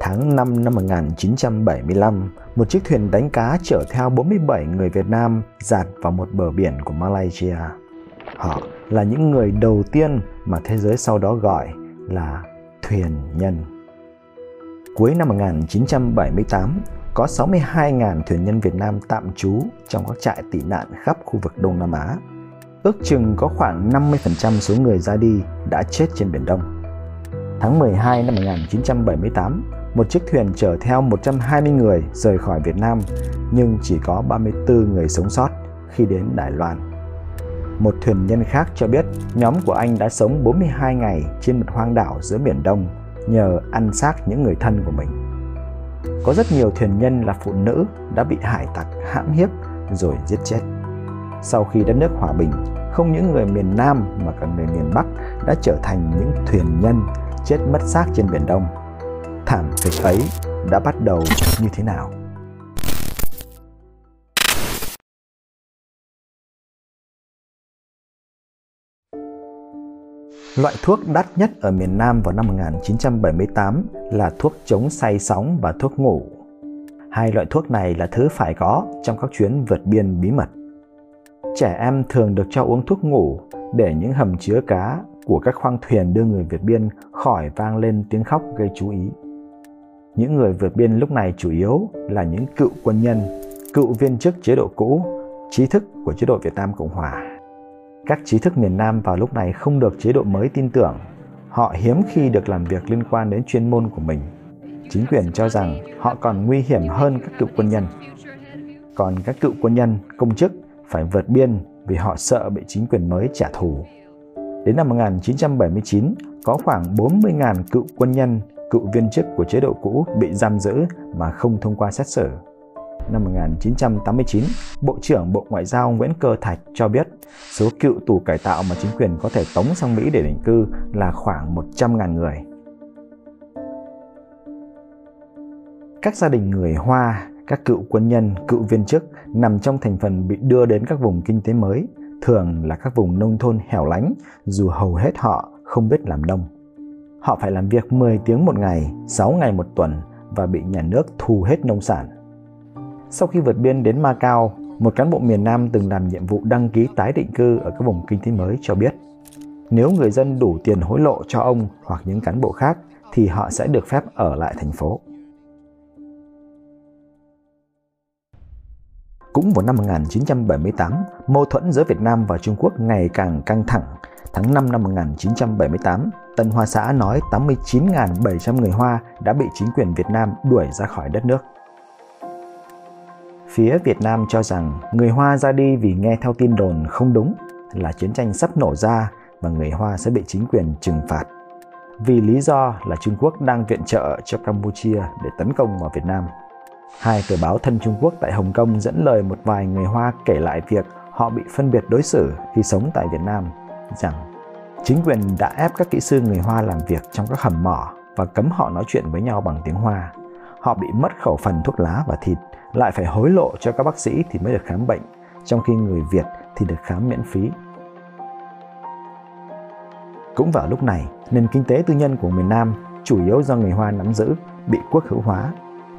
Tháng 5 năm 1975, một chiếc thuyền đánh cá chở theo 47 người Việt Nam dạt vào một bờ biển của Malaysia. Họ là những người đầu tiên mà thế giới sau đó gọi là thuyền nhân. Cuối năm 1978, có 62.000 thuyền nhân Việt Nam tạm trú trong các trại tị nạn khắp khu vực Đông Nam Á. Ước chừng có khoảng 50% số người ra đi đã chết trên Biển Đông. Tháng 12 năm 1978, một chiếc thuyền chở theo 120 người rời khỏi Việt Nam nhưng chỉ có 34 người sống sót khi đến Đài Loan. Một thuyền nhân khác cho biết nhóm của anh đã sống 42 ngày trên một hoang đảo giữa Biển Đông nhờ ăn xác những người thân của mình. Có rất nhiều thuyền nhân là phụ nữ đã bị hải tặc hãm hiếp rồi giết chết. Sau khi đất nước hòa bình, không những người miền Nam mà cả người miền Bắc đã trở thành những thuyền nhân chết mất xác trên Biển Đông thảm kịch ấy đã bắt đầu như thế nào Loại thuốc đắt nhất ở miền Nam vào năm 1978 là thuốc chống say sóng và thuốc ngủ. Hai loại thuốc này là thứ phải có trong các chuyến vượt biên bí mật. Trẻ em thường được cho uống thuốc ngủ để những hầm chứa cá của các khoang thuyền đưa người vượt biên khỏi vang lên tiếng khóc gây chú ý. Những người vượt biên lúc này chủ yếu là những cựu quân nhân, cựu viên chức chế độ cũ, trí thức của chế độ Việt Nam Cộng Hòa. Các trí thức miền Nam vào lúc này không được chế độ mới tin tưởng. Họ hiếm khi được làm việc liên quan đến chuyên môn của mình. Chính quyền cho rằng họ còn nguy hiểm hơn các cựu quân nhân. Còn các cựu quân nhân, công chức phải vượt biên vì họ sợ bị chính quyền mới trả thù. Đến năm 1979, có khoảng 40.000 cựu quân nhân cựu viên chức của chế độ cũ bị giam giữ mà không thông qua xét xử. Năm 1989, Bộ trưởng Bộ Ngoại giao Nguyễn Cơ Thạch cho biết số cựu tù cải tạo mà chính quyền có thể tống sang Mỹ để định cư là khoảng 100.000 người. Các gia đình người Hoa, các cựu quân nhân, cựu viên chức nằm trong thành phần bị đưa đến các vùng kinh tế mới, thường là các vùng nông thôn hẻo lánh dù hầu hết họ không biết làm nông. Họ phải làm việc 10 tiếng một ngày, 6 ngày một tuần và bị nhà nước thu hết nông sản. Sau khi vượt biên đến Macau, một cán bộ miền Nam từng làm nhiệm vụ đăng ký tái định cư ở các vùng kinh tế mới cho biết, nếu người dân đủ tiền hối lộ cho ông hoặc những cán bộ khác thì họ sẽ được phép ở lại thành phố. Cũng vào năm 1978, mâu thuẫn giữa Việt Nam và Trung Quốc ngày càng căng thẳng. Tháng 5 năm 1978, Tân Hoa Xã nói 89.700 người Hoa đã bị chính quyền Việt Nam đuổi ra khỏi đất nước. Phía Việt Nam cho rằng người Hoa ra đi vì nghe theo tin đồn không đúng là chiến tranh sắp nổ ra và người Hoa sẽ bị chính quyền trừng phạt. Vì lý do là Trung Quốc đang viện trợ cho Campuchia để tấn công vào Việt Nam. Hai tờ báo thân Trung Quốc tại Hồng Kông dẫn lời một vài người Hoa kể lại việc họ bị phân biệt đối xử khi sống tại Việt Nam, rằng chính quyền đã ép các kỹ sư người Hoa làm việc trong các hầm mỏ và cấm họ nói chuyện với nhau bằng tiếng Hoa. Họ bị mất khẩu phần thuốc lá và thịt, lại phải hối lộ cho các bác sĩ thì mới được khám bệnh, trong khi người Việt thì được khám miễn phí. Cũng vào lúc này, nền kinh tế tư nhân của miền Nam, chủ yếu do người Hoa nắm giữ, bị quốc hữu hóa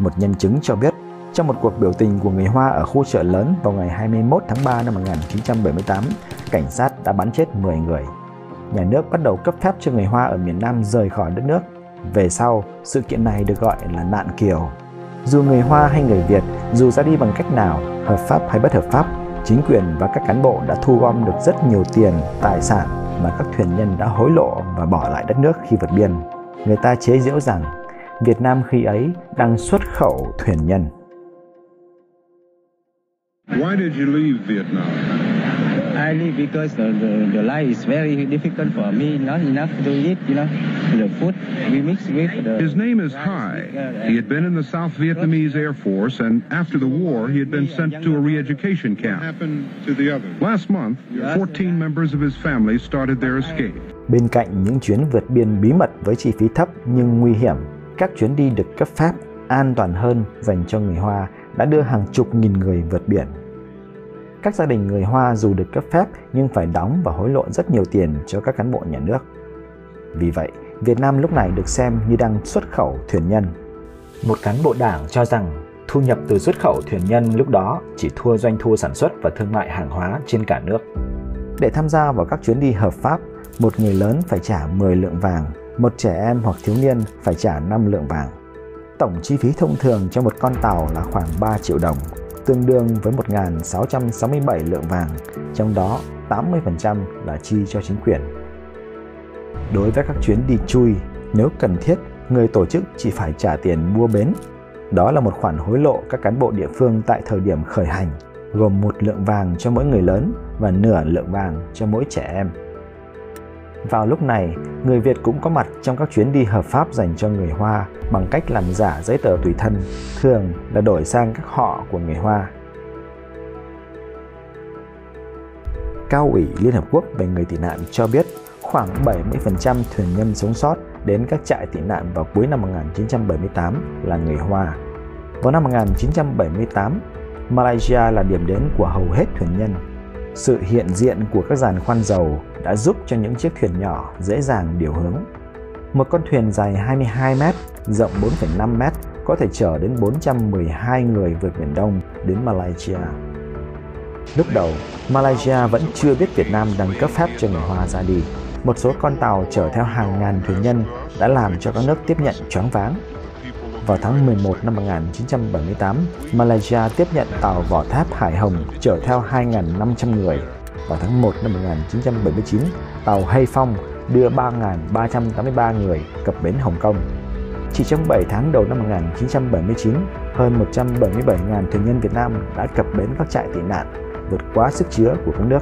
một nhân chứng cho biết, trong một cuộc biểu tình của người Hoa ở khu chợ lớn vào ngày 21 tháng 3 năm 1978, cảnh sát đã bắn chết 10 người. Nhà nước bắt đầu cấp phép cho người Hoa ở miền Nam rời khỏi đất nước. Về sau, sự kiện này được gọi là nạn kiều. Dù người Hoa hay người Việt, dù ra đi bằng cách nào, hợp pháp hay bất hợp pháp, chính quyền và các cán bộ đã thu gom được rất nhiều tiền, tài sản mà các thuyền nhân đã hối lộ và bỏ lại đất nước khi vượt biên. Người ta chế giễu rằng Việt Nam khi ấy đang xuất khẩu thuyền nhân. Why did you leave Vietnam? I leave because the, the, the life is very difficult for me, not enough to eat, you know, the food we mix with the... His name is Hai. He had been in the South Vietnamese Air Force, and after the war, he had been sent to a re-education camp. What happened to the others? Last month, 14 members of his family started their escape. Bên cạnh những chuyến vượt biên bí mật với chi phí thấp nhưng nguy hiểm, các chuyến đi được cấp phép an toàn hơn dành cho người Hoa đã đưa hàng chục nghìn người vượt biển. Các gia đình người Hoa dù được cấp phép nhưng phải đóng và hối lộ rất nhiều tiền cho các cán bộ nhà nước. Vì vậy, Việt Nam lúc này được xem như đang xuất khẩu thuyền nhân. Một cán bộ đảng cho rằng thu nhập từ xuất khẩu thuyền nhân lúc đó chỉ thua doanh thu sản xuất và thương mại hàng hóa trên cả nước. Để tham gia vào các chuyến đi hợp pháp, một người lớn phải trả 10 lượng vàng, một trẻ em hoặc thiếu niên phải trả 5 lượng vàng. Tổng chi phí thông thường cho một con tàu là khoảng 3 triệu đồng, tương đương với 1.667 lượng vàng, trong đó 80% là chi cho chính quyền. Đối với các chuyến đi chui, nếu cần thiết, người tổ chức chỉ phải trả tiền mua bến. Đó là một khoản hối lộ các cán bộ địa phương tại thời điểm khởi hành, gồm một lượng vàng cho mỗi người lớn và nửa lượng vàng cho mỗi trẻ em. Vào lúc này, người Việt cũng có mặt trong các chuyến đi hợp pháp dành cho người Hoa bằng cách làm giả giấy tờ tùy thân, thường là đổi sang các họ của người Hoa. Cao ủy Liên Hợp Quốc về người tị nạn cho biết khoảng 70% thuyền nhân sống sót đến các trại tị nạn vào cuối năm 1978 là người Hoa. Vào năm 1978, Malaysia là điểm đến của hầu hết thuyền nhân. Sự hiện diện của các giàn khoan dầu đã giúp cho những chiếc thuyền nhỏ dễ dàng điều hướng. Một con thuyền dài 22 m, rộng 4,5 m có thể chở đến 412 người vượt Biển Đông đến Malaysia. Lúc đầu, Malaysia vẫn chưa biết Việt Nam đang cấp phép cho người Hoa ra đi. Một số con tàu chở theo hàng ngàn thuyền nhân đã làm cho các nước tiếp nhận choáng váng. Vào tháng 11 năm 1978, Malaysia tiếp nhận tàu vỏ tháp Hải Hồng chở theo 2.500 người. Vào tháng 1 năm 1979, tàu Hay Phong đưa 3.383 người cập bến Hồng Kông. Chỉ trong 7 tháng đầu năm 1979, hơn 177.000 thuyền nhân Việt Nam đã cập bến các trại tị nạn, vượt quá sức chứa của các nước.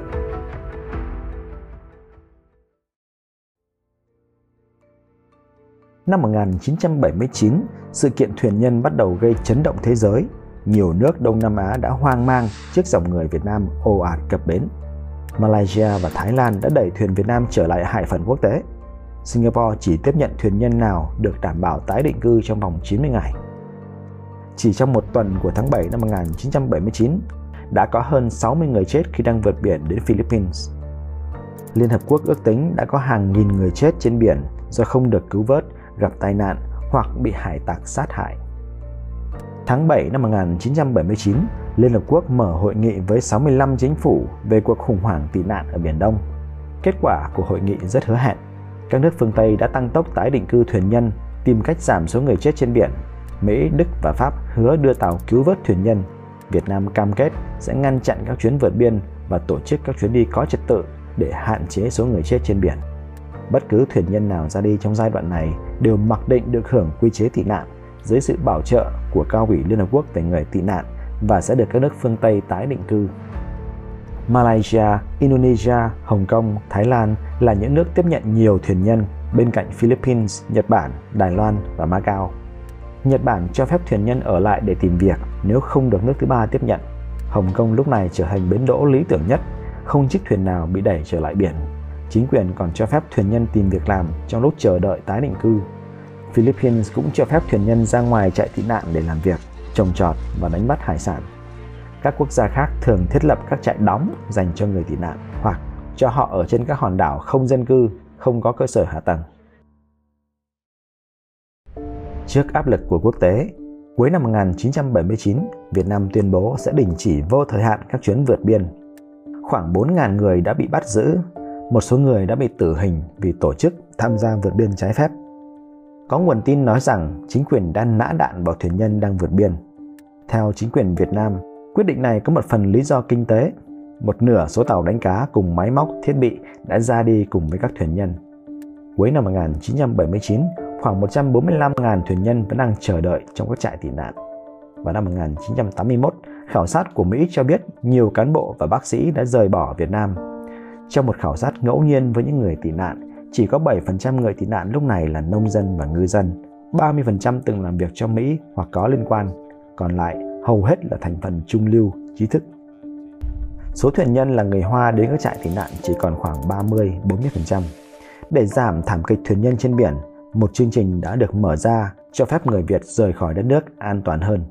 Năm 1979, sự kiện thuyền nhân bắt đầu gây chấn động thế giới. Nhiều nước Đông Nam Á đã hoang mang trước dòng người Việt Nam ồ ạt cập bến. Malaysia và Thái Lan đã đẩy thuyền Việt Nam trở lại hải phận quốc tế. Singapore chỉ tiếp nhận thuyền nhân nào được đảm bảo tái định cư trong vòng 90 ngày. Chỉ trong một tuần của tháng 7 năm 1979, đã có hơn 60 người chết khi đang vượt biển đến Philippines. Liên Hợp Quốc ước tính đã có hàng nghìn người chết trên biển do không được cứu vớt, gặp tai nạn hoặc bị hải tặc sát hại. Tháng 7 năm 1979, Liên Hợp Quốc mở hội nghị với 65 chính phủ về cuộc khủng hoảng tị nạn ở Biển Đông. Kết quả của hội nghị rất hứa hẹn. Các nước phương Tây đã tăng tốc tái định cư thuyền nhân, tìm cách giảm số người chết trên biển. Mỹ, Đức và Pháp hứa đưa tàu cứu vớt thuyền nhân. Việt Nam cam kết sẽ ngăn chặn các chuyến vượt biên và tổ chức các chuyến đi có trật tự để hạn chế số người chết trên biển. Bất cứ thuyền nhân nào ra đi trong giai đoạn này đều mặc định được hưởng quy chế tị nạn dưới sự bảo trợ của Cao ủy Liên Hợp Quốc về người tị nạn và sẽ được các nước phương Tây tái định cư. Malaysia, Indonesia, Hồng Kông, Thái Lan là những nước tiếp nhận nhiều thuyền nhân bên cạnh Philippines, Nhật Bản, Đài Loan và Macau. Nhật Bản cho phép thuyền nhân ở lại để tìm việc nếu không được nước thứ ba tiếp nhận. Hồng Kông lúc này trở thành bến đỗ lý tưởng nhất, không chiếc thuyền nào bị đẩy trở lại biển. Chính quyền còn cho phép thuyền nhân tìm việc làm trong lúc chờ đợi tái định cư. Philippines cũng cho phép thuyền nhân ra ngoài chạy tị nạn để làm việc, trồng trọt và đánh bắt hải sản. Các quốc gia khác thường thiết lập các trại đóng dành cho người tị nạn hoặc cho họ ở trên các hòn đảo không dân cư, không có cơ sở hạ tầng. Trước áp lực của quốc tế, cuối năm 1979, Việt Nam tuyên bố sẽ đình chỉ vô thời hạn các chuyến vượt biên. Khoảng 4.000 người đã bị bắt giữ, một số người đã bị tử hình vì tổ chức tham gia vượt biên trái phép. Có nguồn tin nói rằng chính quyền đang nã đạn vào thuyền nhân đang vượt biên. Theo chính quyền Việt Nam, quyết định này có một phần lý do kinh tế. Một nửa số tàu đánh cá cùng máy móc, thiết bị đã ra đi cùng với các thuyền nhân. Cuối năm 1979, khoảng 145.000 thuyền nhân vẫn đang chờ đợi trong các trại tị nạn. Vào năm 1981, khảo sát của Mỹ cho biết nhiều cán bộ và bác sĩ đã rời bỏ Việt Nam. Trong một khảo sát ngẫu nhiên với những người tị nạn, chỉ có 7% người tị nạn lúc này là nông dân và ngư dân. 30% từng làm việc cho Mỹ hoặc có liên quan, còn lại hầu hết là thành phần trung lưu, trí thức. Số thuyền nhân là người Hoa đến các trại tị nạn chỉ còn khoảng 30-40%. Để giảm thảm kịch thuyền nhân trên biển, một chương trình đã được mở ra cho phép người Việt rời khỏi đất nước an toàn hơn.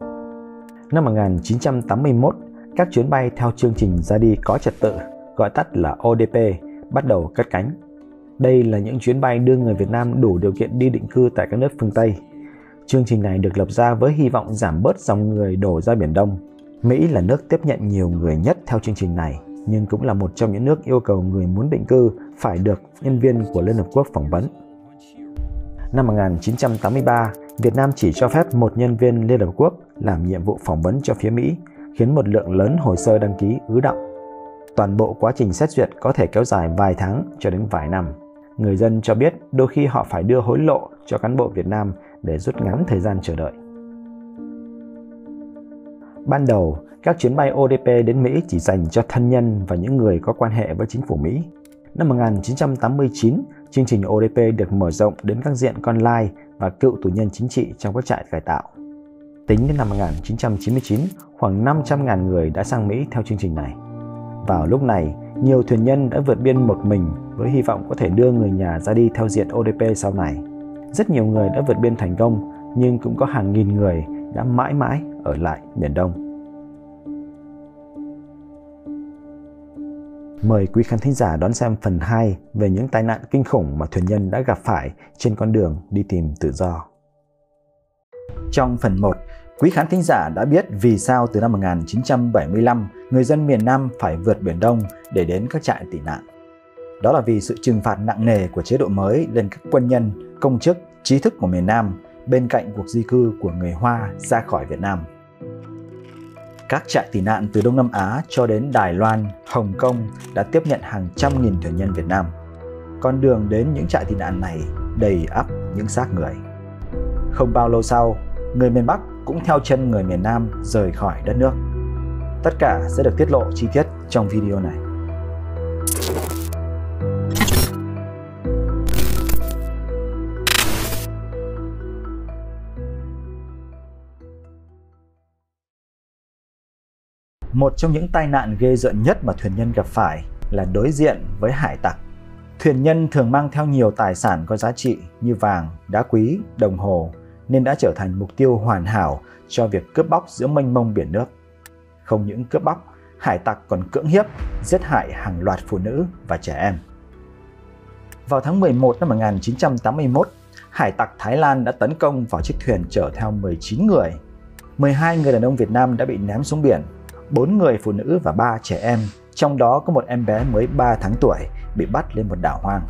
Năm 1981, các chuyến bay theo chương trình ra đi có trật tự, gọi tắt là ODP, bắt đầu cất cánh đây là những chuyến bay đưa người Việt Nam đủ điều kiện đi định cư tại các nước phương Tây. Chương trình này được lập ra với hy vọng giảm bớt dòng người đổ ra Biển Đông. Mỹ là nước tiếp nhận nhiều người nhất theo chương trình này, nhưng cũng là một trong những nước yêu cầu người muốn định cư phải được nhân viên của Liên Hợp Quốc phỏng vấn. Năm 1983, Việt Nam chỉ cho phép một nhân viên Liên Hợp Quốc làm nhiệm vụ phỏng vấn cho phía Mỹ, khiến một lượng lớn hồ sơ đăng ký ứ động. Toàn bộ quá trình xét duyệt có thể kéo dài vài tháng cho đến vài năm. Người dân cho biết đôi khi họ phải đưa hối lộ cho cán bộ Việt Nam để rút ngắn thời gian chờ đợi. Ban đầu, các chuyến bay ODP đến Mỹ chỉ dành cho thân nhân và những người có quan hệ với chính phủ Mỹ. Năm 1989, chương trình ODP được mở rộng đến các diện con lai và cựu tù nhân chính trị trong các trại cải tạo. Tính đến năm 1999, khoảng 500.000 người đã sang Mỹ theo chương trình này. Vào lúc này, nhiều thuyền nhân đã vượt biên một mình với hy vọng có thể đưa người nhà ra đi theo diện ODP sau này. Rất nhiều người đã vượt biên thành công, nhưng cũng có hàng nghìn người đã mãi mãi ở lại Biển Đông. Mời quý khán thính giả đón xem phần 2 về những tai nạn kinh khủng mà thuyền nhân đã gặp phải trên con đường đi tìm tự do. Trong phần 1, quý khán thính giả đã biết vì sao từ năm 1975 người dân miền Nam phải vượt Biển Đông để đến các trại tị nạn. Đó là vì sự trừng phạt nặng nề của chế độ mới lên các quân nhân, công chức, trí thức của miền Nam bên cạnh cuộc di cư của người Hoa ra khỏi Việt Nam. Các trại tị nạn từ Đông Nam Á cho đến Đài Loan, Hồng Kông đã tiếp nhận hàng trăm nghìn thuyền nhân Việt Nam. Con đường đến những trại tị nạn này đầy ắp những xác người. Không bao lâu sau, người miền Bắc cũng theo chân người miền Nam rời khỏi đất nước. Tất cả sẽ được tiết lộ chi tiết trong video này. Một trong những tai nạn ghê rợn nhất mà thuyền nhân gặp phải là đối diện với hải tặc. Thuyền nhân thường mang theo nhiều tài sản có giá trị như vàng, đá quý, đồng hồ nên đã trở thành mục tiêu hoàn hảo cho việc cướp bóc giữa mênh mông biển nước. Không những cướp bóc, hải tặc còn cưỡng hiếp, giết hại hàng loạt phụ nữ và trẻ em. Vào tháng 11 năm 1981, hải tặc Thái Lan đã tấn công vào chiếc thuyền chở theo 19 người. 12 người đàn ông Việt Nam đã bị ném xuống biển 4 người phụ nữ và 3 trẻ em, trong đó có một em bé mới 3 tháng tuổi bị bắt lên một đảo hoang.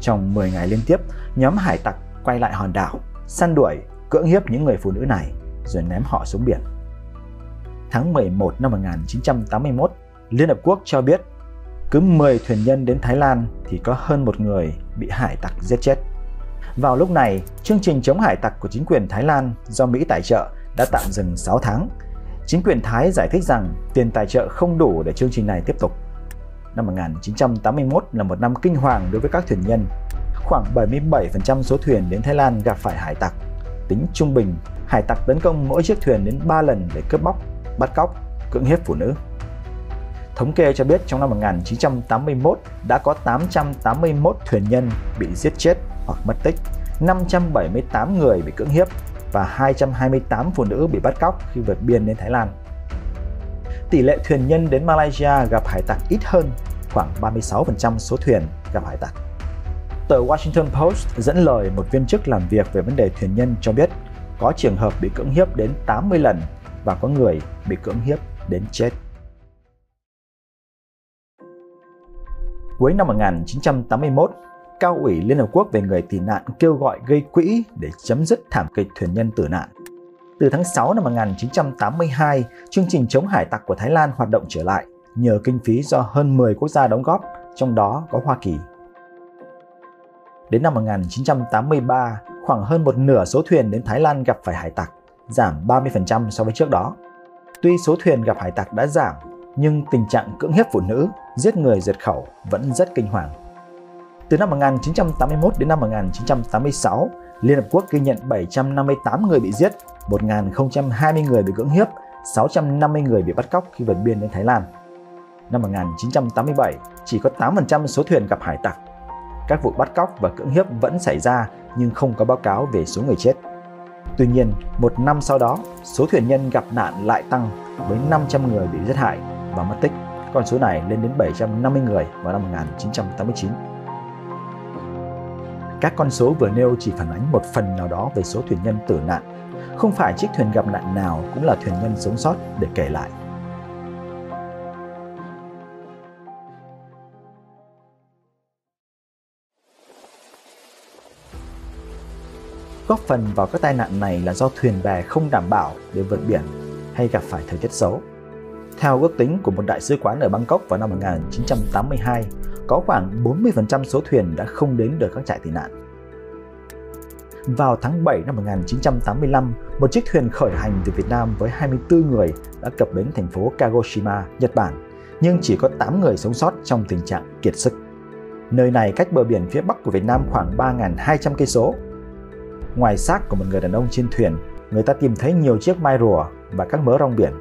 Trong 10 ngày liên tiếp, nhóm hải tặc quay lại hòn đảo, săn đuổi, cưỡng hiếp những người phụ nữ này rồi ném họ xuống biển. Tháng 11 năm 1981, Liên Hợp Quốc cho biết cứ 10 thuyền nhân đến Thái Lan thì có hơn một người bị hải tặc giết chết. Vào lúc này, chương trình chống hải tặc của chính quyền Thái Lan do Mỹ tài trợ đã tạm dừng 6 tháng Chính quyền Thái giải thích rằng tiền tài trợ không đủ để chương trình này tiếp tục. Năm 1981 là một năm kinh hoàng đối với các thuyền nhân. Khoảng 77% số thuyền đến Thái Lan gặp phải hải tặc. Tính trung bình, hải tặc tấn công mỗi chiếc thuyền đến 3 lần để cướp bóc, bắt cóc, cưỡng hiếp phụ nữ. Thống kê cho biết trong năm 1981 đã có 881 thuyền nhân bị giết chết hoặc mất tích, 578 người bị cưỡng hiếp và 228 phụ nữ bị bắt cóc khi vượt biên đến Thái Lan. Tỷ lệ thuyền nhân đến Malaysia gặp hải tặc ít hơn, khoảng 36% số thuyền gặp hải tặc. Tờ Washington Post dẫn lời một viên chức làm việc về vấn đề thuyền nhân cho biết có trường hợp bị cưỡng hiếp đến 80 lần và có người bị cưỡng hiếp đến chết. Cuối năm 1981, Cao ủy Liên Hợp Quốc về người tị nạn kêu gọi gây quỹ để chấm dứt thảm kịch thuyền nhân tử nạn. Từ tháng 6 năm 1982, chương trình chống hải tặc của Thái Lan hoạt động trở lại nhờ kinh phí do hơn 10 quốc gia đóng góp, trong đó có Hoa Kỳ. Đến năm 1983, khoảng hơn một nửa số thuyền đến Thái Lan gặp phải hải tặc, giảm 30% so với trước đó. Tuy số thuyền gặp hải tặc đã giảm, nhưng tình trạng cưỡng hiếp phụ nữ, giết người diệt khẩu vẫn rất kinh hoàng. Từ năm 1981 đến năm 1986, Liên Hợp Quốc ghi nhận 758 người bị giết, 1.020 người bị cưỡng hiếp, 650 người bị bắt cóc khi vượt biên đến Thái Lan. Năm 1987, chỉ có 8% số thuyền gặp hải tặc. Các vụ bắt cóc và cưỡng hiếp vẫn xảy ra nhưng không có báo cáo về số người chết. Tuy nhiên, một năm sau đó, số thuyền nhân gặp nạn lại tăng với 500 người bị giết hại và mất tích. Con số này lên đến 750 người vào năm 1989. Các con số vừa nêu chỉ phản ánh một phần nào đó về số thuyền nhân tử nạn. Không phải chiếc thuyền gặp nạn nào cũng là thuyền nhân sống sót để kể lại. Góp phần vào các tai nạn này là do thuyền bè không đảm bảo để vượt biển hay gặp phải thời tiết xấu. Theo ước tính của một đại sứ quán ở Bangkok vào năm 1982, có khoảng 40% số thuyền đã không đến được các trại tị nạn. Vào tháng 7 năm 1985, một chiếc thuyền khởi hành từ Việt Nam với 24 người đã cập bến thành phố Kagoshima, Nhật Bản, nhưng chỉ có 8 người sống sót trong tình trạng kiệt sức. Nơi này cách bờ biển phía bắc của Việt Nam khoảng 3.200 cây số. Ngoài xác của một người đàn ông trên thuyền, người ta tìm thấy nhiều chiếc mai rùa và các mớ rong biển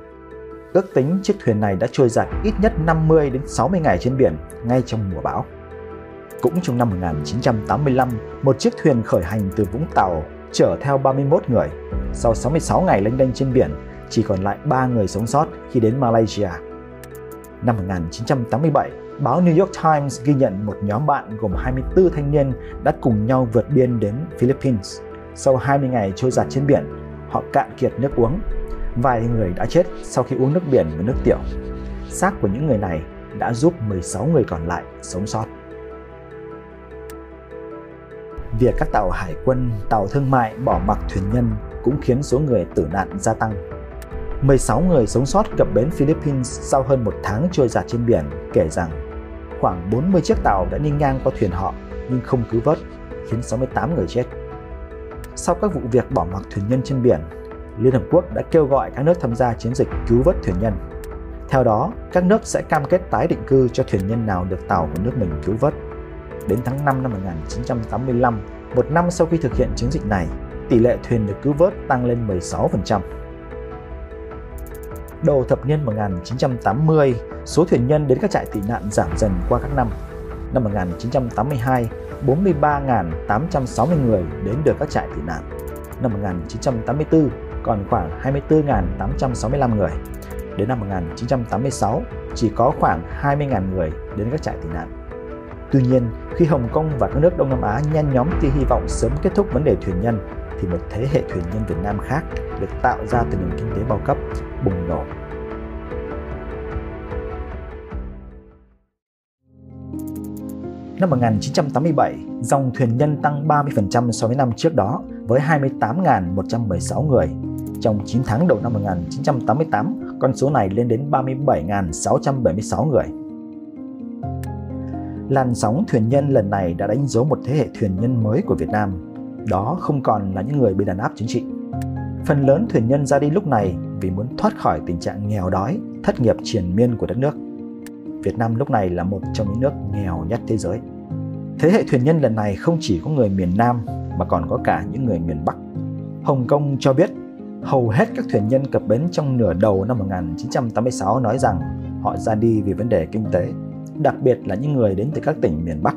Ước tính chiếc thuyền này đã trôi giặt ít nhất 50 đến 60 ngày trên biển ngay trong mùa bão. Cũng trong năm 1985, một chiếc thuyền khởi hành từ Vũng Tàu chở theo 31 người. Sau 66 ngày lênh đênh trên biển, chỉ còn lại 3 người sống sót khi đến Malaysia. Năm 1987, báo New York Times ghi nhận một nhóm bạn gồm 24 thanh niên đã cùng nhau vượt biên đến Philippines. Sau 20 ngày trôi giặt trên biển, họ cạn kiệt nước uống Vài người đã chết sau khi uống nước biển và nước tiểu. Xác của những người này đã giúp 16 người còn lại sống sót. Việc các tàu hải quân, tàu thương mại bỏ mặc thuyền nhân cũng khiến số người tử nạn gia tăng. 16 người sống sót cập bến Philippines sau hơn một tháng trôi giạt trên biển kể rằng khoảng 40 chiếc tàu đã đi ngang qua thuyền họ nhưng không cứu vớt, khiến 68 người chết. Sau các vụ việc bỏ mặc thuyền nhân trên biển, Liên Hợp Quốc đã kêu gọi các nước tham gia chiến dịch cứu vớt thuyền nhân. Theo đó, các nước sẽ cam kết tái định cư cho thuyền nhân nào được tàu của nước mình cứu vớt. Đến tháng 5 năm 1985, một năm sau khi thực hiện chiến dịch này, tỷ lệ thuyền được cứu vớt tăng lên 16%. Đầu thập niên 1980, số thuyền nhân đến các trại tị nạn giảm dần qua các năm. Năm 1982, 43.860 người đến được các trại tị nạn. Năm 1984, còn khoảng 24.865 người. Đến năm 1986, chỉ có khoảng 20.000 người đến các trại tị nạn. Tuy nhiên, khi Hồng Kông và các nước Đông Nam Á nhen nhóm tia hy vọng sớm kết thúc vấn đề thuyền nhân, thì một thế hệ thuyền nhân Việt Nam khác được tạo ra từ nền kinh tế bao cấp bùng nổ. Năm 1987, dòng thuyền nhân tăng 30% so với năm trước đó với 28.116 người trong 9 tháng đầu năm 1988, con số này lên đến 37.676 người. Làn sóng thuyền nhân lần này đã đánh dấu một thế hệ thuyền nhân mới của Việt Nam. Đó không còn là những người bị đàn áp chính trị. Phần lớn thuyền nhân ra đi lúc này vì muốn thoát khỏi tình trạng nghèo đói, thất nghiệp triền miên của đất nước. Việt Nam lúc này là một trong những nước nghèo nhất thế giới. Thế hệ thuyền nhân lần này không chỉ có người miền Nam mà còn có cả những người miền Bắc. Hồng Kông cho biết Hầu hết các thuyền nhân cập bến trong nửa đầu năm 1986 nói rằng họ ra đi vì vấn đề kinh tế, đặc biệt là những người đến từ các tỉnh miền Bắc.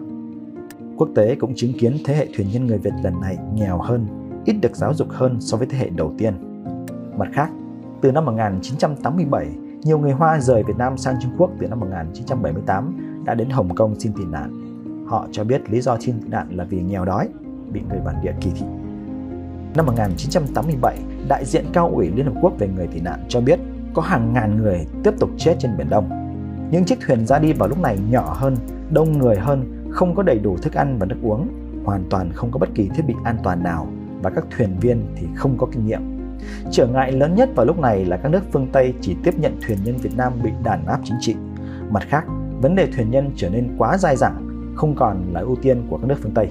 Quốc tế cũng chứng kiến thế hệ thuyền nhân người Việt lần này nghèo hơn, ít được giáo dục hơn so với thế hệ đầu tiên. Mặt khác, từ năm 1987, nhiều người Hoa rời Việt Nam sang Trung Quốc từ năm 1978 đã đến Hồng Kông xin tị nạn. Họ cho biết lý do xin tị nạn là vì nghèo đói, bị người bản địa kỳ thị. Năm 1987, đại diện cao ủy Liên Hợp Quốc về người tị nạn cho biết có hàng ngàn người tiếp tục chết trên Biển Đông. Những chiếc thuyền ra đi vào lúc này nhỏ hơn, đông người hơn, không có đầy đủ thức ăn và nước uống, hoàn toàn không có bất kỳ thiết bị an toàn nào và các thuyền viên thì không có kinh nghiệm. Trở ngại lớn nhất vào lúc này là các nước phương Tây chỉ tiếp nhận thuyền nhân Việt Nam bị đàn áp chính trị. Mặt khác, vấn đề thuyền nhân trở nên quá dai dẳng, không còn là ưu tiên của các nước phương Tây.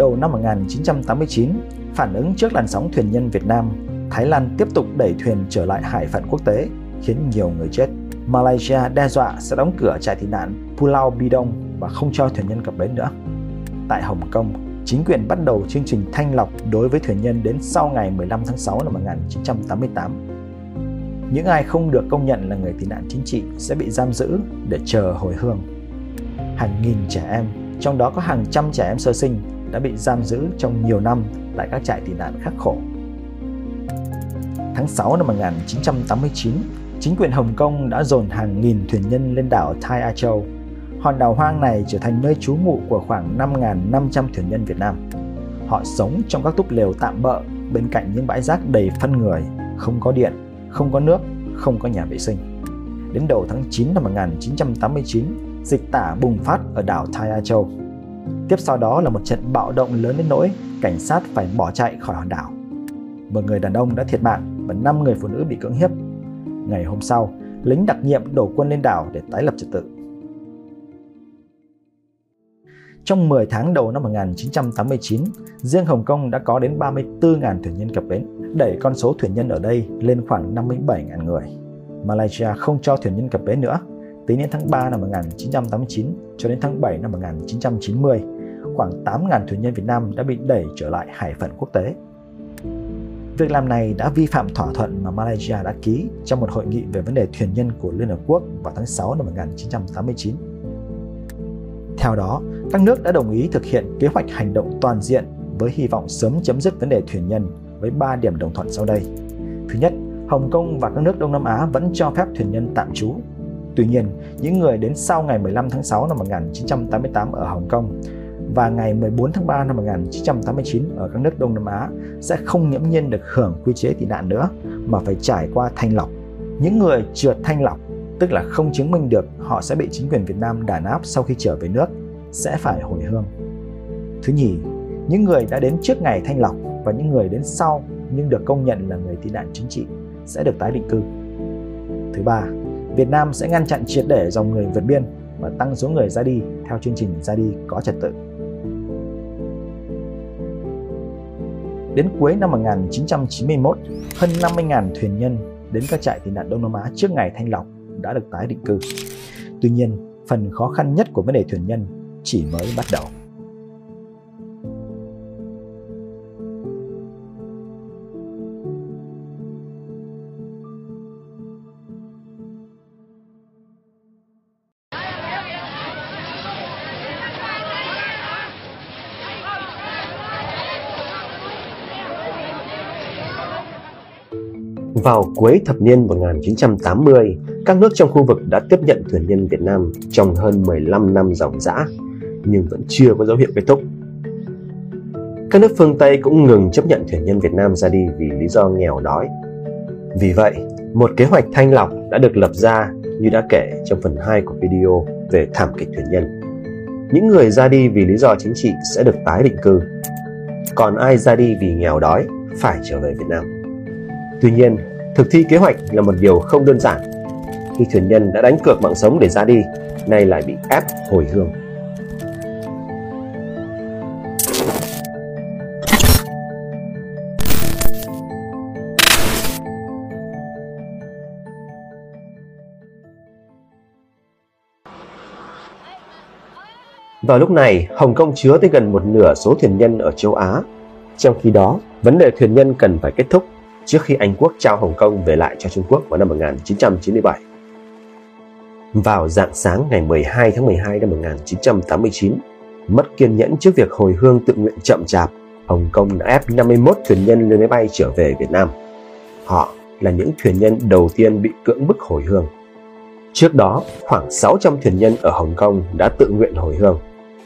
đầu năm 1989, phản ứng trước làn sóng thuyền nhân Việt Nam, Thái Lan tiếp tục đẩy thuyền trở lại hải phận quốc tế, khiến nhiều người chết. Malaysia đe dọa sẽ đóng cửa trại tị nạn Pulau Bidong và không cho thuyền nhân cập bến nữa. Tại Hồng Kông, chính quyền bắt đầu chương trình thanh lọc đối với thuyền nhân đến sau ngày 15 tháng 6 năm 1988. Những ai không được công nhận là người tị nạn chính trị sẽ bị giam giữ để chờ hồi hương. Hàng nghìn trẻ em, trong đó có hàng trăm trẻ em sơ sinh đã bị giam giữ trong nhiều năm tại các trại tị nạn khắc khổ. Tháng 6 năm 1989, chính quyền Hồng Kông đã dồn hàng nghìn thuyền nhân lên đảo Tai A Châu hòn đảo hoang này trở thành nơi trú ngụ của khoảng 5.500 thuyền nhân Việt Nam. Họ sống trong các túp lều tạm bợ bên cạnh những bãi rác đầy phân người, không có điện, không có nước, không có nhà vệ sinh. Đến đầu tháng 9 năm 1989, dịch tả bùng phát ở đảo Thaya Châu. Tiếp sau đó là một trận bạo động lớn đến nỗi cảnh sát phải bỏ chạy khỏi hòn đảo. Một người đàn ông đã thiệt mạng và 5 người phụ nữ bị cưỡng hiếp. Ngày hôm sau, lính đặc nhiệm đổ quân lên đảo để tái lập trật tự. Trong 10 tháng đầu năm 1989, riêng Hồng Kông đã có đến 34.000 thuyền nhân cập bến, đẩy con số thuyền nhân ở đây lên khoảng 57.000 người. Malaysia không cho thuyền nhân cập bến nữa. Tính đến tháng 3 năm 1989 cho đến tháng 7 năm 1990, khoảng 8.000 thuyền nhân Việt Nam đã bị đẩy trở lại hải phận quốc tế. Việc làm này đã vi phạm thỏa thuận mà Malaysia đã ký trong một hội nghị về vấn đề thuyền nhân của Liên Hợp Quốc vào tháng 6 năm 1989. Theo đó, các nước đã đồng ý thực hiện kế hoạch hành động toàn diện với hy vọng sớm chấm dứt vấn đề thuyền nhân với 3 điểm đồng thuận sau đây. Thứ nhất, Hồng Kông và các nước Đông Nam Á vẫn cho phép thuyền nhân tạm trú. Tuy nhiên, những người đến sau ngày 15 tháng 6 năm 1988 ở Hồng Kông và ngày 14 tháng 3 năm 1989 ở các nước Đông Nam Á sẽ không nghiễm nhiên được hưởng quy chế tị nạn nữa mà phải trải qua thanh lọc. Những người trượt thanh lọc, tức là không chứng minh được họ sẽ bị chính quyền Việt Nam đàn áp sau khi trở về nước, sẽ phải hồi hương. Thứ nhì, những người đã đến trước ngày thanh lọc và những người đến sau nhưng được công nhận là người tị nạn chính trị sẽ được tái định cư. Thứ ba, Việt Nam sẽ ngăn chặn triệt để dòng người vượt biên và tăng số người ra đi theo chương trình ra đi có trật tự. Đến cuối năm 1991, hơn 50.000 thuyền nhân đến các trại tị nạn Đông Nam Á trước ngày thanh lọc đã được tái định cư. Tuy nhiên, phần khó khăn nhất của vấn đề thuyền nhân chỉ mới bắt đầu. Vào cuối thập niên 1980, các nước trong khu vực đã tiếp nhận thuyền nhân Việt Nam trong hơn 15 năm dòng dã, nhưng vẫn chưa có dấu hiệu kết thúc. Các nước phương Tây cũng ngừng chấp nhận thuyền nhân Việt Nam ra đi vì lý do nghèo đói. Vì vậy, một kế hoạch thanh lọc đã được lập ra như đã kể trong phần 2 của video về thảm kịch thuyền nhân. Những người ra đi vì lý do chính trị sẽ được tái định cư, còn ai ra đi vì nghèo đói phải trở về Việt Nam. Tuy nhiên, thực thi kế hoạch là một điều không đơn giản. Khi thuyền nhân đã đánh cược mạng sống để ra đi, nay lại bị ép hồi hương. Vào lúc này, Hồng Kông chứa tới gần một nửa số thuyền nhân ở châu Á. Trong khi đó, vấn đề thuyền nhân cần phải kết thúc trước khi Anh Quốc trao Hồng Kông về lại cho Trung Quốc vào năm 1997. Vào dạng sáng ngày 12 tháng 12 năm 1989, mất kiên nhẫn trước việc hồi hương tự nguyện chậm chạp, Hồng Kông đã ép 51 thuyền nhân lên máy bay trở về Việt Nam. Họ là những thuyền nhân đầu tiên bị cưỡng bức hồi hương. Trước đó, khoảng 600 thuyền nhân ở Hồng Kông đã tự nguyện hồi hương.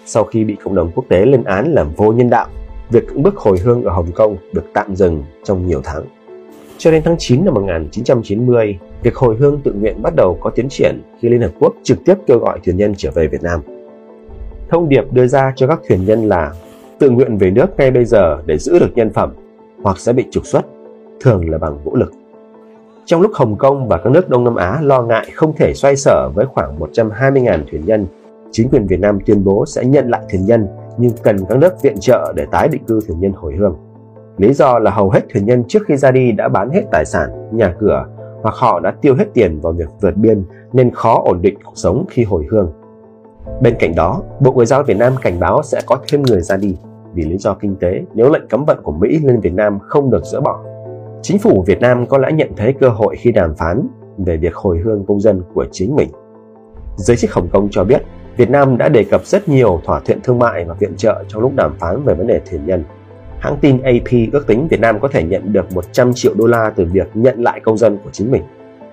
Sau khi bị cộng đồng quốc tế lên án làm vô nhân đạo, việc cưỡng bức hồi hương ở Hồng Kông được tạm dừng trong nhiều tháng. Cho đến tháng 9 năm 1990, việc hồi hương tự nguyện bắt đầu có tiến triển khi Liên Hợp Quốc trực tiếp kêu gọi thuyền nhân trở về Việt Nam. Thông điệp đưa ra cho các thuyền nhân là tự nguyện về nước ngay bây giờ để giữ được nhân phẩm hoặc sẽ bị trục xuất, thường là bằng vũ lực. Trong lúc Hồng Kông và các nước Đông Nam Á lo ngại không thể xoay sở với khoảng 120.000 thuyền nhân, chính quyền Việt Nam tuyên bố sẽ nhận lại thuyền nhân nhưng cần các nước viện trợ để tái định cư thuyền nhân hồi hương. Lý do là hầu hết thuyền nhân trước khi ra đi đã bán hết tài sản, nhà cửa hoặc họ đã tiêu hết tiền vào việc vượt biên nên khó ổn định cuộc sống khi hồi hương. Bên cạnh đó, Bộ Ngoại giao Việt Nam cảnh báo sẽ có thêm người ra đi vì lý do kinh tế nếu lệnh cấm vận của Mỹ lên Việt Nam không được dỡ bỏ. Chính phủ Việt Nam có lẽ nhận thấy cơ hội khi đàm phán về việc hồi hương công dân của chính mình. Giới chức Hồng Kông cho biết Việt Nam đã đề cập rất nhiều thỏa thuận thương mại và viện trợ trong lúc đàm phán về vấn đề thuyền nhân. Hãng tin AP ước tính Việt Nam có thể nhận được 100 triệu đô la từ việc nhận lại công dân của chính mình.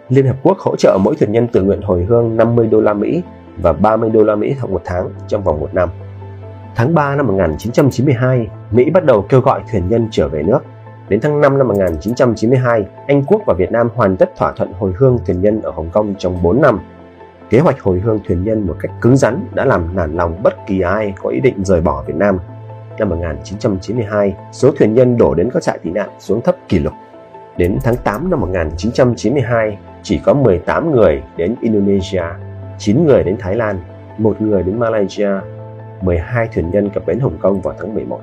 Liên Hợp Quốc hỗ trợ mỗi thuyền nhân tự nguyện hồi hương 50 đô la Mỹ và 30 đô la Mỹ một tháng trong vòng một năm. Tháng 3 năm 1992, Mỹ bắt đầu kêu gọi thuyền nhân trở về nước. Đến tháng 5 năm 1992, Anh Quốc và Việt Nam hoàn tất thỏa thuận hồi hương thuyền nhân ở Hồng Kông trong 4 năm. Kế hoạch hồi hương thuyền nhân một cách cứng rắn đã làm nản lòng bất kỳ ai có ý định rời bỏ Việt Nam. Năm 1992, số thuyền nhân đổ đến các trại tị nạn xuống thấp kỷ lục. Đến tháng 8 năm 1992, chỉ có 18 người đến Indonesia, 9 người đến Thái Lan, 1 người đến Malaysia, 12 thuyền nhân cập bến Hồng Kông vào tháng 11.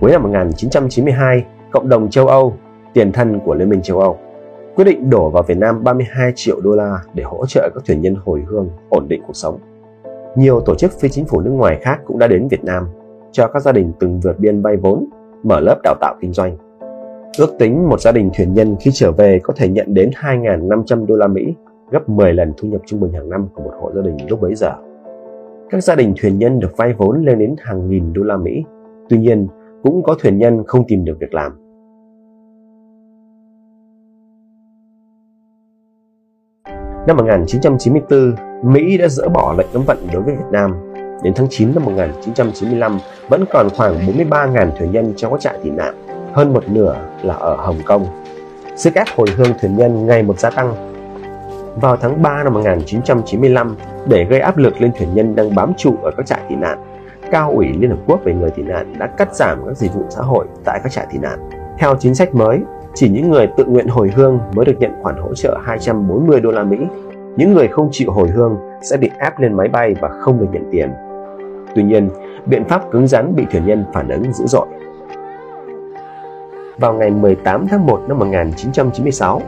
Cuối năm 1992, cộng đồng châu Âu, tiền thân của Liên minh châu Âu, quyết định đổ vào Việt Nam 32 triệu đô la để hỗ trợ các thuyền nhân hồi hương, ổn định cuộc sống. Nhiều tổ chức phi chính phủ nước ngoài khác cũng đã đến Việt Nam cho các gia đình từng vượt biên vay vốn, mở lớp đào tạo kinh doanh. Ước tính một gia đình thuyền nhân khi trở về có thể nhận đến 2.500 đô la Mỹ, gấp 10 lần thu nhập trung bình hàng năm của một hộ gia đình lúc bấy giờ. Các gia đình thuyền nhân được vay vốn lên đến hàng nghìn đô la Mỹ. Tuy nhiên, cũng có thuyền nhân không tìm được việc làm. Năm 1994, Mỹ đã dỡ bỏ lệnh cấm vận đối với Việt Nam. Đến tháng 9 năm 1995, vẫn còn khoảng 43.000 thuyền nhân trong các trại tị nạn, hơn một nửa là ở Hồng Kông. Sức ép hồi hương thuyền nhân ngày một gia tăng. Vào tháng 3 năm 1995, để gây áp lực lên thuyền nhân đang bám trụ ở các trại tị nạn, Cao ủy Liên Hợp Quốc về người tị nạn đã cắt giảm các dịch vụ xã hội tại các trại tị nạn. Theo chính sách mới, chỉ những người tự nguyện hồi hương mới được nhận khoản hỗ trợ 240 đô la Mỹ. Những người không chịu hồi hương sẽ bị ép lên máy bay và không được nhận tiền. Tuy nhiên, biện pháp cứng rắn bị thuyền nhân phản ứng dữ dội. Vào ngày 18 tháng 1 năm 1996,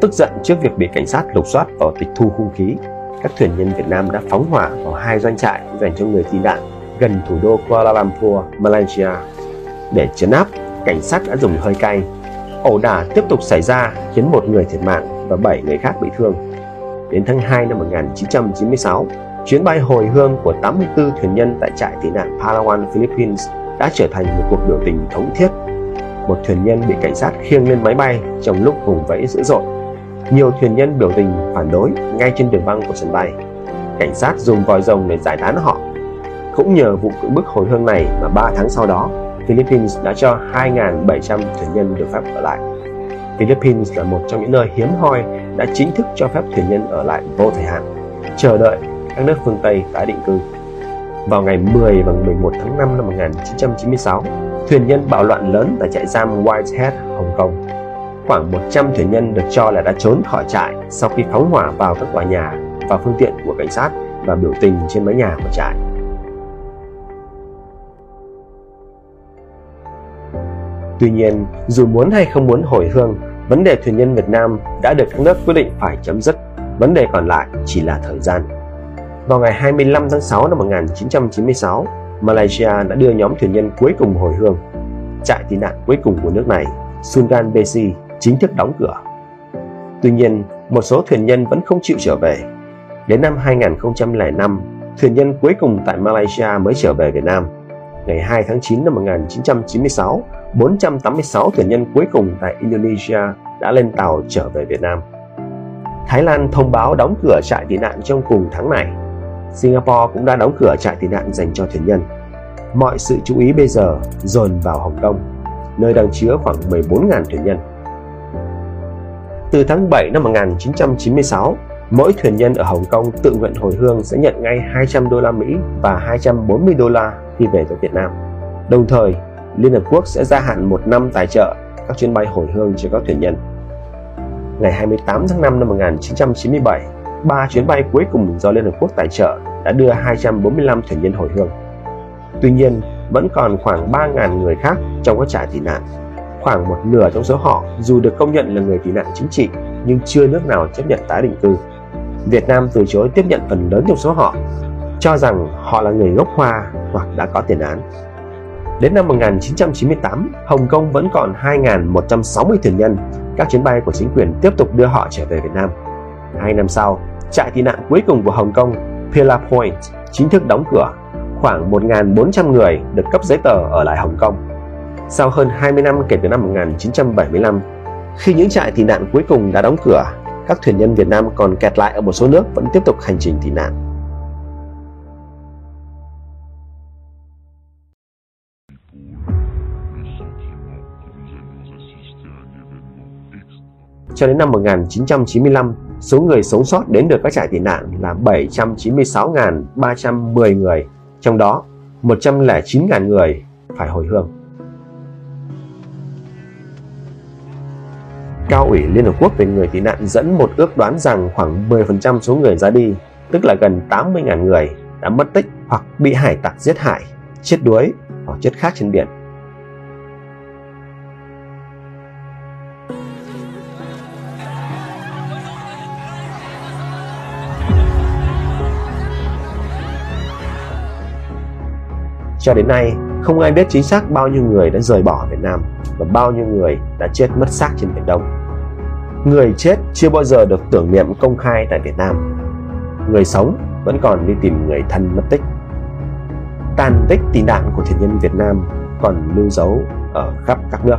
tức giận trước việc bị cảnh sát lục soát và tịch thu hung khí, các thuyền nhân Việt Nam đã phóng hỏa vào hai doanh trại dành cho người tị nạn gần thủ đô Kuala Lumpur, Malaysia. Để chấn áp, cảnh sát đã dùng hơi cay. Ẩu đả tiếp tục xảy ra khiến một người thiệt mạng và 7 người khác bị thương. Đến tháng 2 năm 1996, chuyến bay hồi hương của 84 thuyền nhân tại trại tị nạn Palawan, Philippines đã trở thành một cuộc biểu tình thống thiết. Một thuyền nhân bị cảnh sát khiêng lên máy bay trong lúc vùng vẫy dữ dội. Nhiều thuyền nhân biểu tình phản đối ngay trên đường băng của sân bay. Cảnh sát dùng vòi rồng để giải tán họ cũng nhờ vụ cưỡng bức hồi hương này mà 3 tháng sau đó, Philippines đã cho 2.700 thuyền nhân được phép ở lại. Philippines là một trong những nơi hiếm hoi đã chính thức cho phép thuyền nhân ở lại vô thời hạn, chờ đợi các nước phương Tây tái định cư. Vào ngày 10 và 11 tháng 5 năm 1996, thuyền nhân bạo loạn lớn tại trại giam Whitehead, Hồng Kông. Khoảng 100 thuyền nhân được cho là đã trốn khỏi trại sau khi phóng hỏa vào các tòa nhà và phương tiện của cảnh sát và biểu tình trên mái nhà của trại. Tuy nhiên, dù muốn hay không muốn hồi hương, vấn đề thuyền nhân Việt Nam đã được các nước quyết định phải chấm dứt. Vấn đề còn lại chỉ là thời gian. Vào ngày 25 tháng 6 năm 1996, Malaysia đã đưa nhóm thuyền nhân cuối cùng hồi hương. Trại tị nạn cuối cùng của nước này, Sundan Besi, chính thức đóng cửa. Tuy nhiên, một số thuyền nhân vẫn không chịu trở về. Đến năm 2005, thuyền nhân cuối cùng tại Malaysia mới trở về Việt Nam. Ngày 2 tháng 9 năm 1996, 486 thuyền nhân cuối cùng tại Indonesia đã lên tàu trở về Việt Nam. Thái Lan thông báo đóng cửa trại tị nạn trong cùng tháng này. Singapore cũng đã đóng cửa trại tị nạn dành cho thuyền nhân. Mọi sự chú ý bây giờ dồn vào Hồng Kông, nơi đang chứa khoảng 14.000 thuyền nhân. Từ tháng 7 năm 1996, mỗi thuyền nhân ở Hồng Kông tự nguyện hồi hương sẽ nhận ngay 200 đô la Mỹ và 240 đô la khi về tới Việt Nam. Đồng thời, Liên Hợp Quốc sẽ gia hạn một năm tài trợ các chuyến bay hồi hương cho các thuyền nhân. Ngày 28 tháng 5 năm 1997, ba chuyến bay cuối cùng do Liên Hợp Quốc tài trợ đã đưa 245 thuyền nhân hồi hương. Tuy nhiên, vẫn còn khoảng 3.000 người khác trong các trại tị nạn. Khoảng một nửa trong số họ dù được công nhận là người tị nạn chính trị nhưng chưa nước nào chấp nhận tái định cư. Việt Nam từ chối tiếp nhận phần lớn trong số họ, cho rằng họ là người gốc Hoa hoặc đã có tiền án. Đến năm 1998, Hồng Kông vẫn còn 2.160 thuyền nhân. Các chuyến bay của chính quyền tiếp tục đưa họ trở về Việt Nam. Hai năm sau, trại tị nạn cuối cùng của Hồng Kông, Pillar Point, chính thức đóng cửa. Khoảng 1.400 người được cấp giấy tờ ở lại Hồng Kông. Sau hơn 20 năm kể từ năm 1975, khi những trại tị nạn cuối cùng đã đóng cửa, các thuyền nhân Việt Nam còn kẹt lại ở một số nước vẫn tiếp tục hành trình tị nạn. Cho đến năm 1995, số người sống sót đến được các trại tị nạn là 796.310 người, trong đó 109.000 người phải hồi hương. Cao ủy Liên Hợp Quốc về người tị nạn dẫn một ước đoán rằng khoảng 10% số người ra đi, tức là gần 80.000 người, đã mất tích hoặc bị hải tặc giết hại, chết đuối hoặc chết khác trên biển. Cho đến nay, không ai biết chính xác bao nhiêu người đã rời bỏ Việt Nam và bao nhiêu người đã chết mất xác trên Biển Đông. Người chết chưa bao giờ được tưởng niệm công khai tại Việt Nam. Người sống vẫn còn đi tìm người thân mất tích. Tàn tích tị nạn của thiền nhân Việt Nam còn lưu dấu ở khắp các nước.